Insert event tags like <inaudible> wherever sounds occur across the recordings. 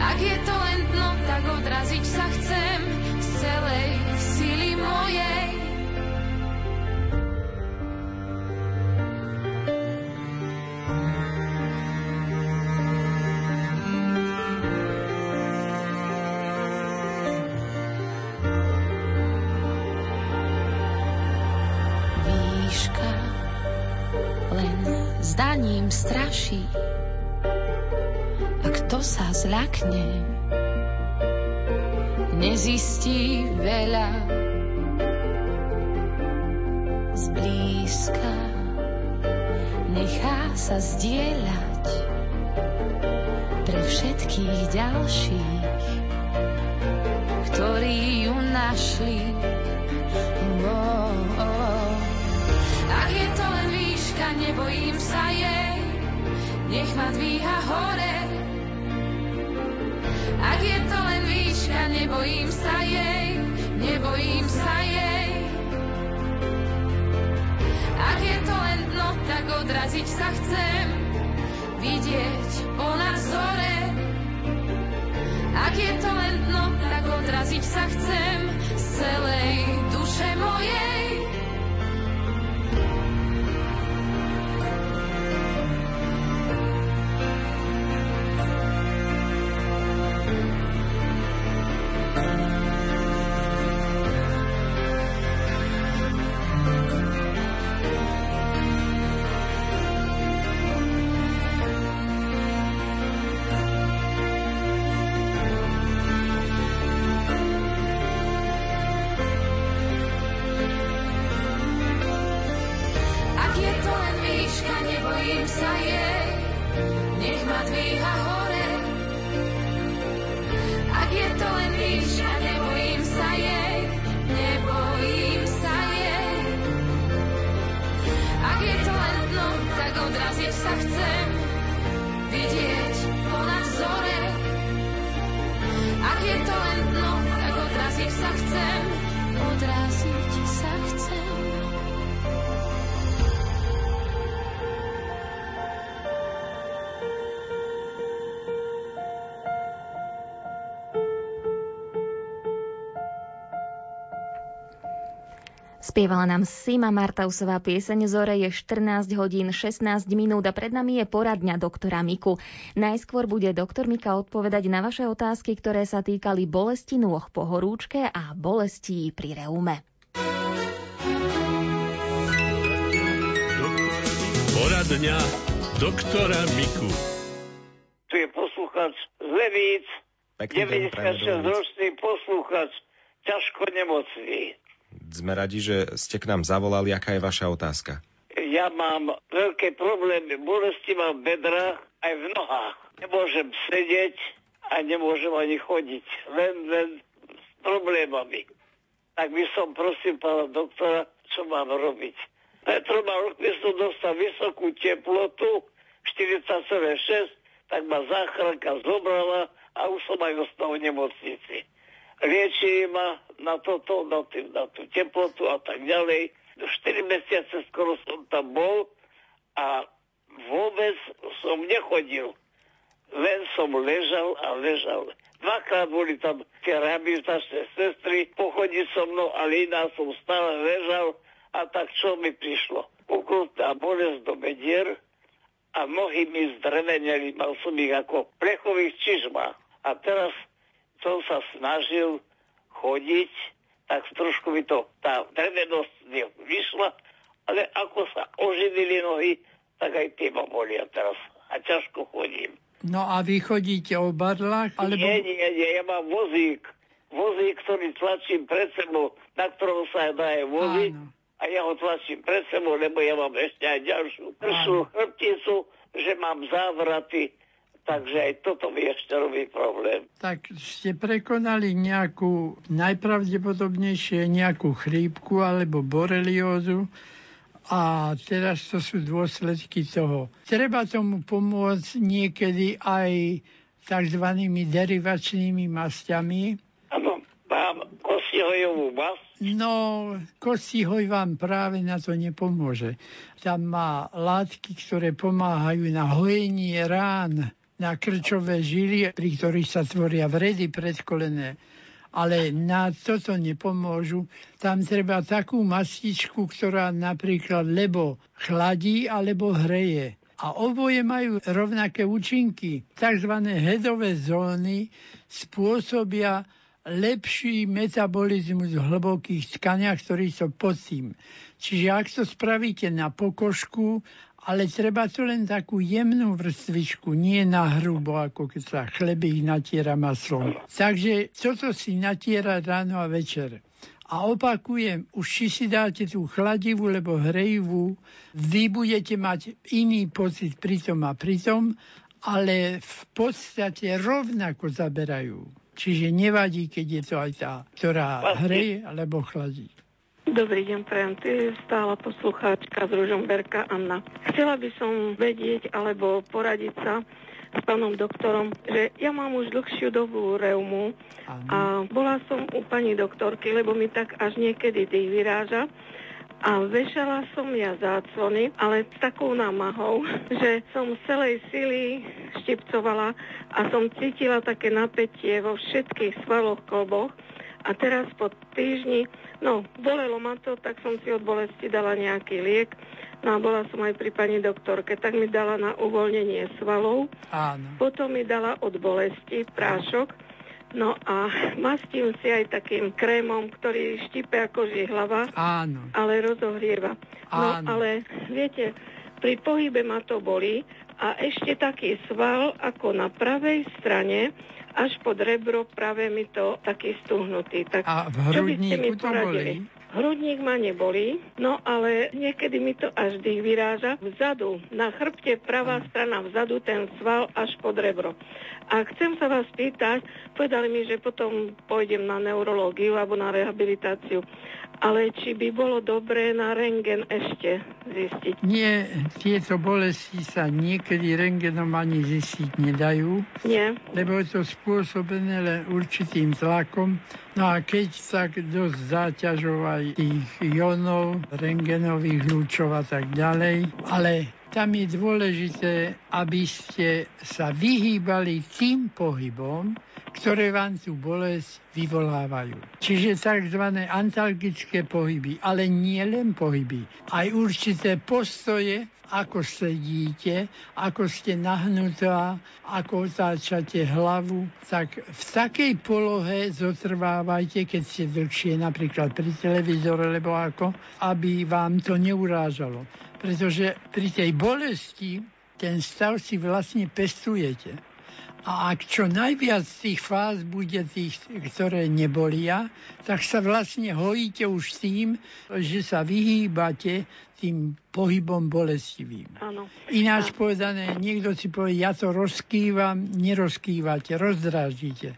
Ak je to len dno, tak odraziť sa chcem z celej sily mojej. Výška len zdaním straší sa zľakne, nezistí veľa. Zblízka nechá sa zdieľať pre všetkých ďalších, ktorí ju našli. Oh, oh. Ak je to len výška, nebojím sa jej, nech ma dvíha hore ak je to len výška, nebojím sa jej, nebojím sa jej. Ak je to len dno, tak odraziť sa chcem, vidieť ponad zore. Ak je to len dno, tak odraziť sa chcem z celej duše mojej. Spievala nám Sima Martausová pieseň Zore je 14 hodín 16 minút a pred nami je poradňa doktora Miku. Najskôr bude doktor Mika odpovedať na vaše otázky, ktoré sa týkali bolesti nôh po horúčke a bolestí pri reume. Poradňa doktora Miku. Tu je posluchač z Levíc, 96-ročný posluchač, ťažko nemocný. Sme radi, že ste k nám zavolali. Aká je vaša otázka? Ja mám veľké problémy. Bolesti mám v bedrách aj v nohách. Nemôžem sedieť a nemôžem ani chodiť. Len, len s problémami. Tak by som prosím pána doktora, čo mám robiť. Pred troma rokmi som dostal vysokú teplotu, 40,6, tak ma záchranka zobrala a už som aj ostal v nemocnici liečili ma na toto, na, tý, na tú teplotu a tak ďalej. 4 mesiace skoro som tam bol a vôbec som nechodil. Len som ležal a ležal. Dvakrát boli tam tie rehabilitačné sestry, pochodiť so mnou, ale iná som stále ležal a tak čo mi prišlo? Ukrutná bolesť do bedier a nohy mi zdreveneli, mal som ich ako plechových čižmách. A teraz som sa snažil chodiť, tak trošku mi to, tá drevenosť vyšla, ale ako sa oživili nohy, tak aj tie ma bolia teraz. A ťažko chodím. No a vy chodíte o barlách? Alebo... Nie, nie, nie, ja mám vozík. Vozík, ktorý tlačím pred sebou, na ktorom sa dá aj voziť. A ja ho tlačím pred sebou, lebo ja mám ešte aj ďalšiu pršú chrbticu, že mám závraty Takže aj toto mi ešte robí problém. Tak ste prekonali nejakú, najpravdepodobnejšie nejakú chrípku alebo boreliózu a teraz to sú dôsledky toho. Treba tomu pomôcť niekedy aj tzv. derivačnými masťami. Áno, mám kostihojovú masť. No, kostihoj vám práve na to nepomôže. Tam má látky, ktoré pomáhajú na hojenie rán na krčové žily, pri ktorých sa tvoria vredy predkolené. Ale na toto nepomôžu. Tam treba takú mastičku, ktorá napríklad lebo chladí alebo hreje. A oboje majú rovnaké účinky. Takzvané hedové zóny spôsobia lepší metabolizmus v hlbokých tkaniach, ktorí sú pod tým. Čiže ak to spravíte na pokožku, ale treba to len takú jemnú vrstvičku, nie na hrubo, ako keď sa chlebík natiera maslom. Takže toto si natiera ráno a večer. A opakujem, už či si dáte tú chladivú, lebo hrejivú, vy budete mať iný pocit pri tom a pri tom, ale v podstate rovnako zaberajú. Čiže nevadí, keď je to aj tá, ktorá hreje alebo chladí. Dobrý deň, prajem. Ty je stála poslucháčka z Ružomberka Anna. Chcela by som vedieť alebo poradiť sa s pánom doktorom, že ja mám už dlhšiu dobu reumu a bola som u pani doktorky, lebo mi tak až niekedy tých vyráža a vešala som ja záclony, ale s takou námahou, <laughs> že som z celej sily štipcovala a som cítila také napätie vo všetkých svaloch kloboch a teraz po týždni, no, bolelo ma to, tak som si od bolesti dala nejaký liek. No a bola som aj pri pani doktorke, tak mi dala na uvoľnenie svalov. Áno. Potom mi dala od bolesti prášok No a <laughs> mastím si aj takým krémom, ktorý štipe ako hlava, Áno. ale rozohrieva. No Áno. ale viete, pri pohybe ma to boli a ešte taký sval ako na pravej strane, až pod rebro práve mi to taký stuhnutý. Tak A v hrudníku to poradili? boli? Hrudník ma nebolí, no ale niekedy mi to až dých vyráža. Vzadu, na chrbte, pravá strana vzadu, ten sval až pod rebro. A chcem sa vás pýtať, povedali mi, že potom pôjdem na neurológiu alebo na rehabilitáciu, ale či by bolo dobré na rengen ešte zistiť. Nie, tieto bolesti sa niekedy rengenom ani zistiť nedajú, Nie? lebo je to spôsobené len určitým tlakom. No a keď tak dosť záťažov aj tých ionov, rengenových lúčov a tak ďalej, ale tam je dôležité, aby ste sa vyhýbali tým pohybom, ktoré vám tú bolesť vyvolávajú. Čiže tzv. antalgické pohyby, ale nie len pohyby, aj určité postoje, ako sedíte, ako ste nahnutá, ako otáčate hlavu, tak v takej polohe zotrvávajte, keď ste dlhšie napríklad pri televízore, lebo ako, aby vám to neurážalo. Pretože pri tej bolesti ten stav si vlastne pestujete. A ak čo najviac tých fáz bude tých, ktoré nebolia, tak sa vlastne hojíte už tým, že sa vyhýbate tým pohybom bolestivým. Áno. Ináč povedané, niekto si povie, ja to rozkývam, nerozkývate, rozdráždite.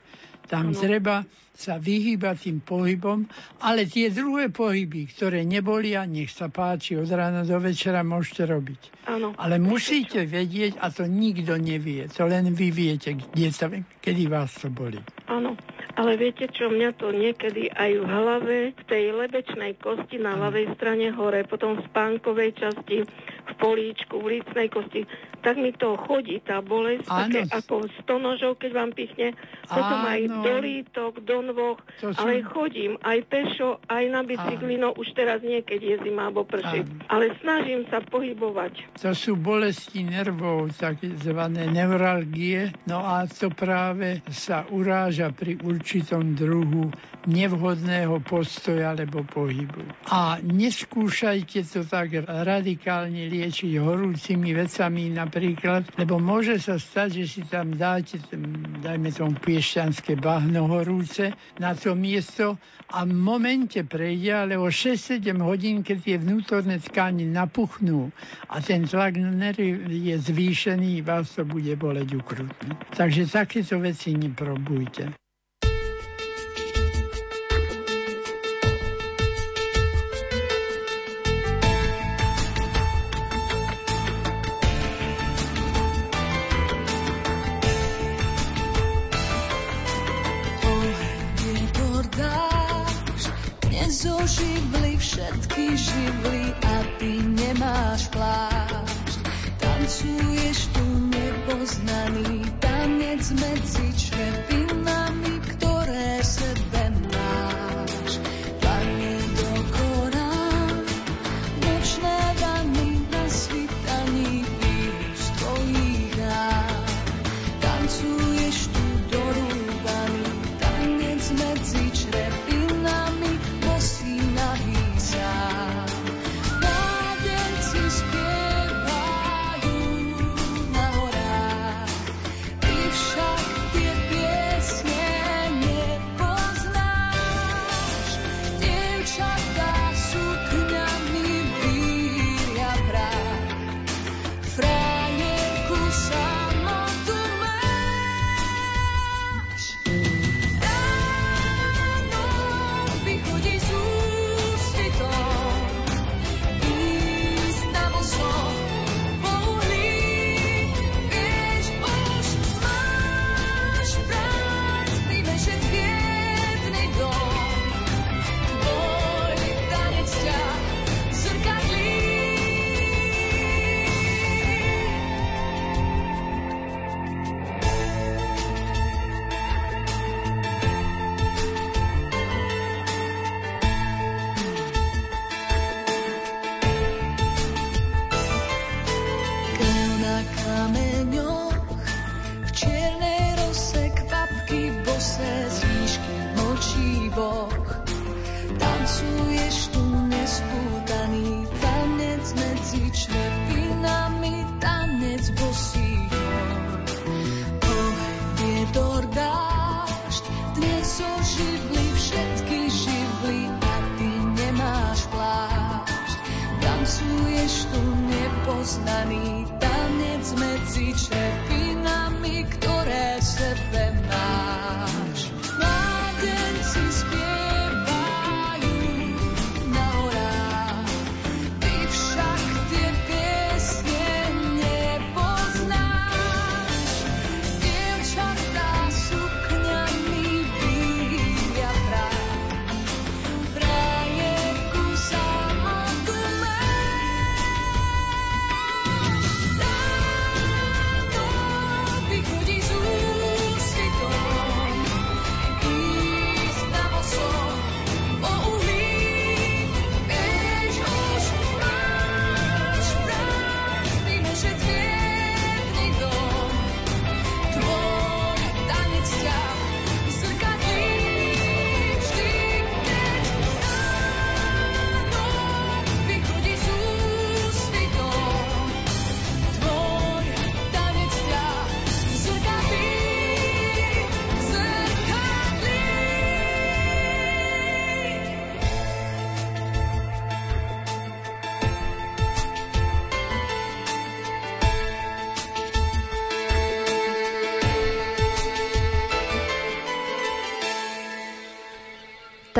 Tam Áno. treba sa vyhýbať tým pohybom, ale tie druhé pohyby, ktoré nebolia, nech sa páči, od rána do večera môžete robiť. Áno. Ale musíte vedieť, a to nikto nevie, to len vy viete, kde sa, kedy vás to boli. Áno, ale viete čo, mňa to niekedy aj v hlave, v tej lebečnej kosti na ľavej strane hore, potom v spánkovej časti, v políčku, v lícnej kosti, tak mi to chodí, tá bolesť, Áno. také ako stonožov, keď vám pichne, potom aj Áno. do lítok, do nôh, sú- ale chodím aj pešo, aj na bicykli, no už teraz nie, keď je zima alebo prší, ale snažím sa pohybovať. To sú bolesti nervov, takzvané neuralgie, no a to práve sa uráža pri určitom druhu nevhodného postoja alebo pohybu. A neskúšajte to tak radikálne liečiť horúcimi vecami napríklad, lebo môže sa stať, že si tam dáte, dajme tomu piešťanské bahno horúce na to miesto a v momente prejde, ale o 6-7 hodín, keď tie vnútorné tkáne napuchnú a ten tlak nervy je zvýšený, vás to bude boleť ukrutne. Takže takéto veci dáš, nezoživli všetky živly a ty nemáš plášť. Tancuješ tu nepoznaný tanec medzi črepinami, ktoré sebe máš.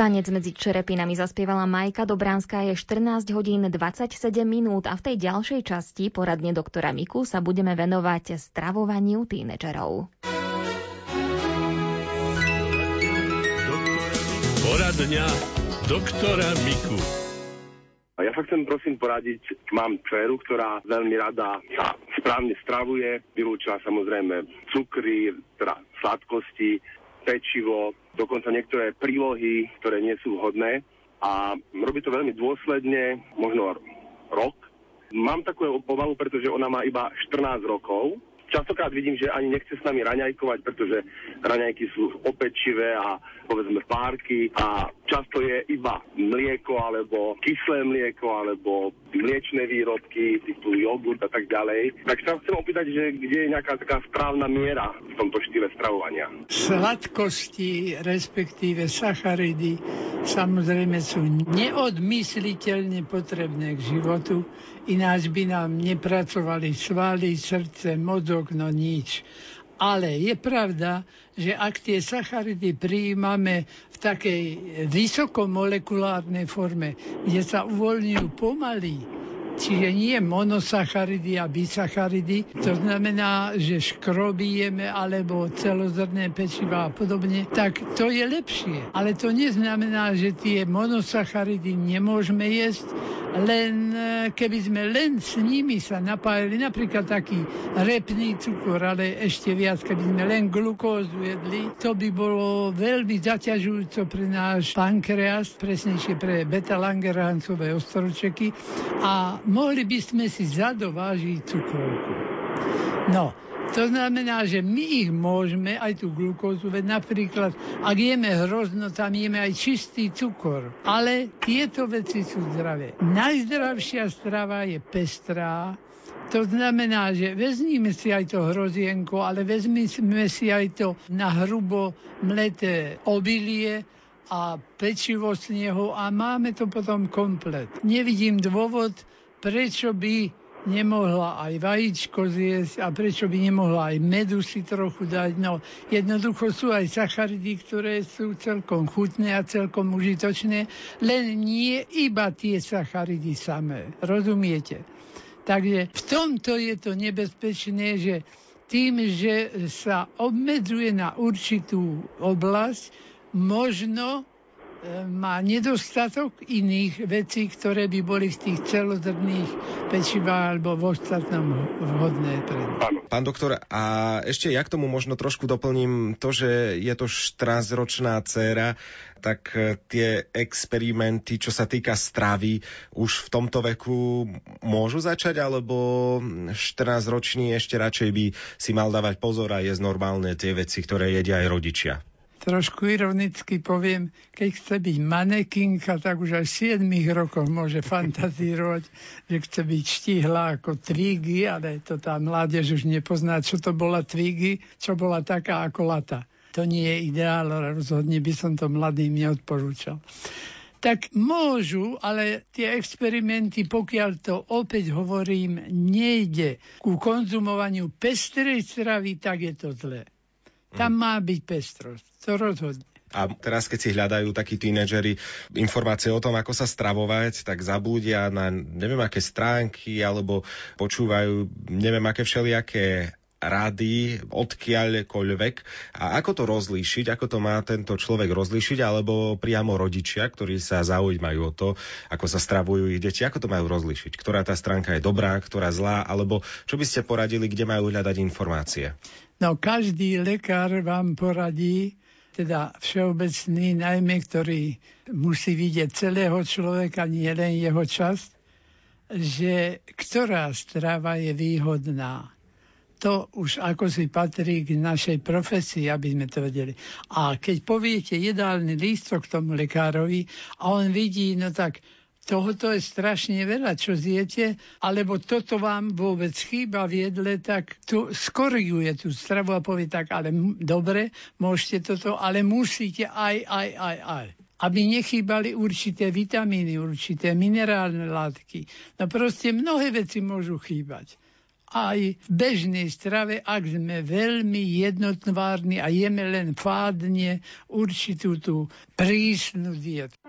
Tanec medzi čerepinami zaspievala Majka Dobránska je 14 hodín 27 minút a v tej ďalšej časti poradne doktora Miku sa budeme venovať stravovaniu tínedžerov. Poradňa doktora Miku. A ja sa chcem prosím poradiť, mám dceru, ktorá veľmi rada sa správne stravuje, vylúčila samozrejme cukry, teda sladkosti, pečivo, dokonca niektoré prílohy, ktoré nie sú vhodné a robí to veľmi dôsledne, možno rok. Mám takú obavu, pretože ona má iba 14 rokov. Častokrát vidím, že ani nechce s nami raňajkovať, pretože raňajky sú opečivé a povedzme párky a často je iba mlieko alebo kyslé mlieko alebo mliečne výrobky typu jogurt a tak ďalej. Tak sa chcem opýtať, že kde je nejaká taká správna miera v tomto štýle stravovania. Sladkosti, respektíve sacharidy, samozrejme sú neodmysliteľne potrebné k životu, ináč by nám nepracovali svaly, srdce, mozog, no nič. Ale je pravda, že ak tie sacharidy prijímame v takej vysokomolekulárnej forme, kde sa uvoľňujú pomaly, čiže nie monosacharidy a bisacharidy, to znamená, že škroby alebo celozrné pečiva a podobne, tak to je lepšie. Ale to neznamená, že tie monosacharidy nemôžeme jesť Len e, keby sme len s nimi sa napájali, napríklad taký repný cukor, ale ešte viac, keby sme len glukózu jedli, to by bolo veľmi zaťažujúco pre náš pankreas, presnejšie pre beta-langerhancové ostročeky a mohli by sme si zadovážiť cukrovku. No, to znamená, že my ich môžeme, aj tú glukózu, veď napríklad, ak jeme hrozno, tam jeme aj čistý cukor. Ale tieto veci sú zdravé. Najzdravšia strava je pestrá, to znamená, že vezmime si aj to hrozienko, ale vezmime si aj to na hrubo mleté obilie a pečivo z neho a máme to potom komplet. Nevidím dôvod, prečo by nemohla aj vajíčko zjesť a prečo by nemohla aj medu si trochu dať. No, jednoducho sú aj sacharidy, ktoré sú celkom chutné a celkom užitočné, len nie iba tie sacharidy samé. Rozumiete? Takže v tomto je to nebezpečné, že tým, že sa obmedzuje na určitú oblasť, možno má nedostatok iných vecí, ktoré by boli v tých celozrných pečivách alebo v ostatnom vhodné pre Pán doktor, a ešte ja k tomu možno trošku doplním to, že je to 14-ročná dcéra, tak e, tie experimenty, čo sa týka stravy, už v tomto veku môžu začať, alebo 14-ročný ešte radšej by si mal dávať pozor a jesť normálne tie veci, ktoré jedia aj rodičia? Trošku ironicky poviem, keď chce byť manekinka, tak už aj v 7 rokoch môže fantazírovať, <laughs> že chce byť štihla ako Twiggy, ale to tá mládež už nepozná, čo to bola Twiggy, čo bola taká ako lata. To nie je ideál, rozhodne by som to mladým neodporúčal tak môžu, ale tie experimenty, pokiaľ to opäť hovorím, nejde ku konzumovaniu pestrej stravy, tak je to zlé. Tam má byť pestrosť, to rozhodne. A teraz, keď si hľadajú takí tínedžeri informácie o tom, ako sa stravovať, tak zabúdia na neviem aké stránky, alebo počúvajú neviem aké všelijaké rady odkiaľkoľvek. A ako to rozlíšiť, ako to má tento človek rozlíšiť, alebo priamo rodičia, ktorí sa zaujímajú o to, ako sa stravujú ich deti, ako to majú rozlíšiť, ktorá tá stránka je dobrá, ktorá zlá, alebo čo by ste poradili, kde majú hľadať informácie? No každý lekár vám poradí, teda všeobecný, najmä ktorý musí vidieť celého človeka, nie len jeho časť, že ktorá strava je výhodná. To už ako si patrí k našej profesii, aby sme to vedeli. A keď poviete jedálny lístok tomu lekárovi a on vidí, no tak tohoto je strašne veľa, čo zjete, alebo toto vám vôbec chýba v jedle, tak tu skoriguje tú stravu a povie tak, ale m- dobre, môžete toto, ale musíte aj, aj, aj, aj aby nechýbali určité vitamíny, určité minerálne látky. No proste mnohé veci môžu chýbať. Aj v bežnej strave, ak sme veľmi jednotvárni a jeme len fádne určitú tú prísnu dietu.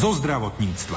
Zo zdravotníctva.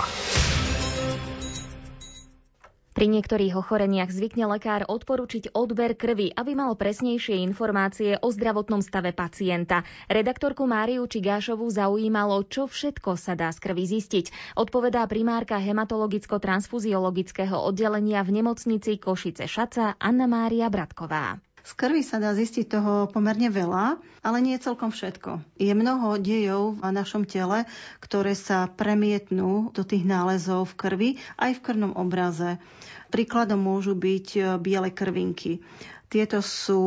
Pri niektorých ochoreniach zvykne lekár odporučiť odber krvi, aby mal presnejšie informácie o zdravotnom stave pacienta. Redaktorku Máriu Čigášovú zaujímalo, čo všetko sa dá z krvi zistiť. Odpovedá primárka hematologicko-transfuziologického oddelenia v nemocnici Košice Šaca Anna Mária Bratková. Z krvi sa dá zistiť toho pomerne veľa, ale nie celkom všetko. Je mnoho dejov v našom tele, ktoré sa premietnú do tých nálezov v krvi aj v krvnom obraze. Príkladom môžu byť biele krvinky. Tieto sú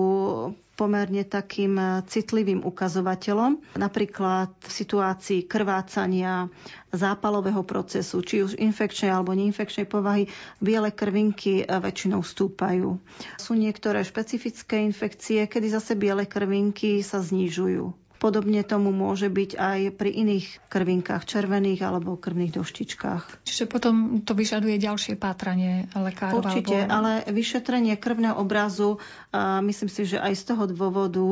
pomerne takým e, citlivým ukazovateľom. Napríklad v situácii krvácania, zápalového procesu, či už infekčnej alebo neinfekčnej povahy, biele krvinky e, väčšinou stúpajú. Sú niektoré špecifické infekcie, kedy zase biele krvinky sa znižujú. Podobne tomu môže byť aj pri iných krvinkách, červených alebo krvných doštičkách. Čiže potom to vyžaduje ďalšie pátranie lekárov? Určite, alebo... ale vyšetrenie krvného obrazu, myslím si, že aj z toho dôvodu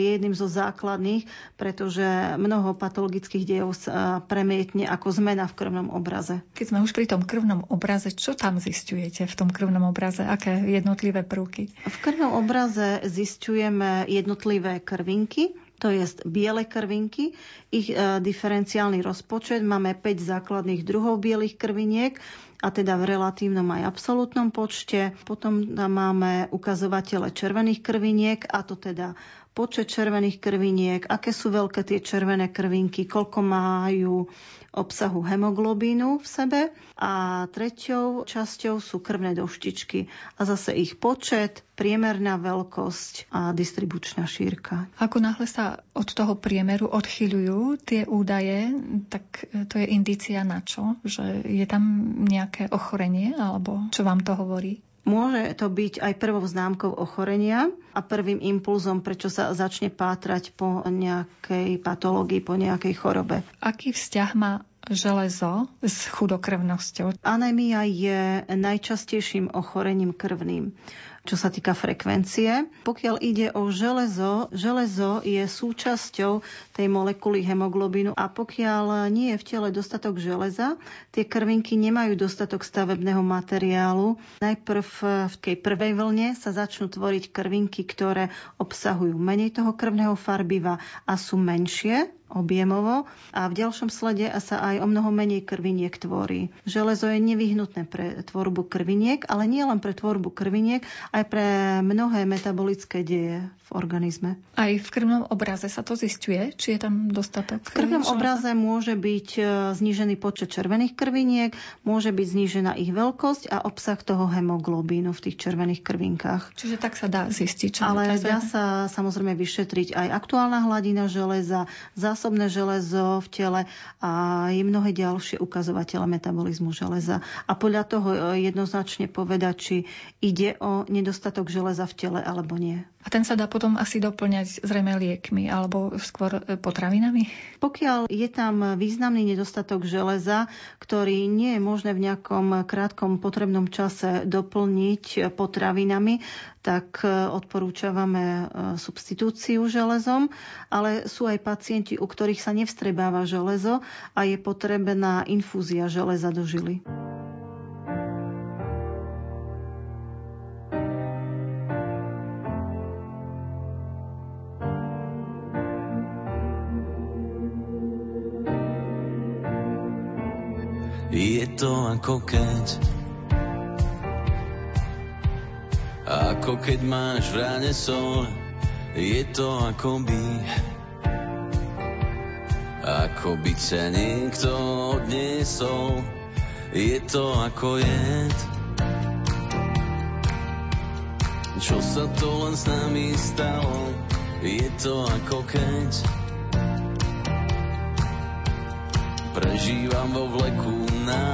je jedným zo základných, pretože mnoho patologických dejov sa premietne ako zmena v krvnom obraze. Keď sme už pri tom krvnom obraze, čo tam zistujete v tom krvnom obraze? Aké jednotlivé prvky? V krvnom obraze zistujeme jednotlivé krvinky, to je biele krvinky, ich e, diferenciálny rozpočet. Máme 5 základných druhov bielých krviniek a teda v relatívnom aj absolútnom počte. Potom tam máme ukazovatele červených krviniek a to teda počet červených krviniek, aké sú veľké tie červené krvinky, koľko majú obsahu hemoglobínu v sebe a treťou časťou sú krvné doštičky a zase ich počet, priemerná veľkosť a distribučná šírka. Ako náhle sa od toho priemeru odchyľujú tie údaje, tak to je indícia na čo? Že je tam nejaké ochorenie alebo čo vám to hovorí? Môže to byť aj prvou známkou ochorenia a prvým impulzom, prečo sa začne pátrať po nejakej patológii, po nejakej chorobe. Aký vzťah má železo s chudokrvnosťou? Anémia je najčastejším ochorením krvným čo sa týka frekvencie. Pokiaľ ide o železo, železo je súčasťou tej molekuly hemoglobínu a pokiaľ nie je v tele dostatok železa, tie krvinky nemajú dostatok stavebného materiálu. Najprv v tej prvej vlne sa začnú tvoriť krvinky, ktoré obsahujú menej toho krvného farbiva a sú menšie objemovo a v ďalšom slede sa aj o mnoho menej krviniek tvorí. Železo je nevyhnutné pre tvorbu krviniek, ale nie len pre tvorbu krviniek, aj pre mnohé metabolické deje v organizme. Aj v krvnom obraze sa to zistuje, či je tam dostatok? V krvnom obraze môže byť e, znížený počet červených krviniek, môže byť znížená ich veľkosť a obsah toho hemoglobínu v tých červených krvinkách. Čiže tak sa dá zistiť. Čo Ale dá sa samozrejme vyšetriť aj aktuálna hladina železa, zásobné železo v tele a je mnohé ďalšie ukazovatele metabolizmu železa. A podľa toho e, jednoznačne povedať, či ide o nedostatok železa v tele alebo nie. A ten sa dá potom asi doplňať zrejme liekmi alebo skôr e, potravinami? Pokiaľ je tam významný nedostatok železa, ktorý nie je možné v nejakom krátkom potrebnom čase doplniť potravinami, tak e, odporúčavame e, substitúciu železom, ale sú aj pacienti, u ktorých sa nevstrebáva železo a je potrebná infúzia železa do žily. Ako keď. Ako keď máš v ráne sol Je to ako by Ako by ťa niekto odniesol Je to ako jed. Čo sa to len s nami stalo Je to ako keď. Prežívam vo vleku na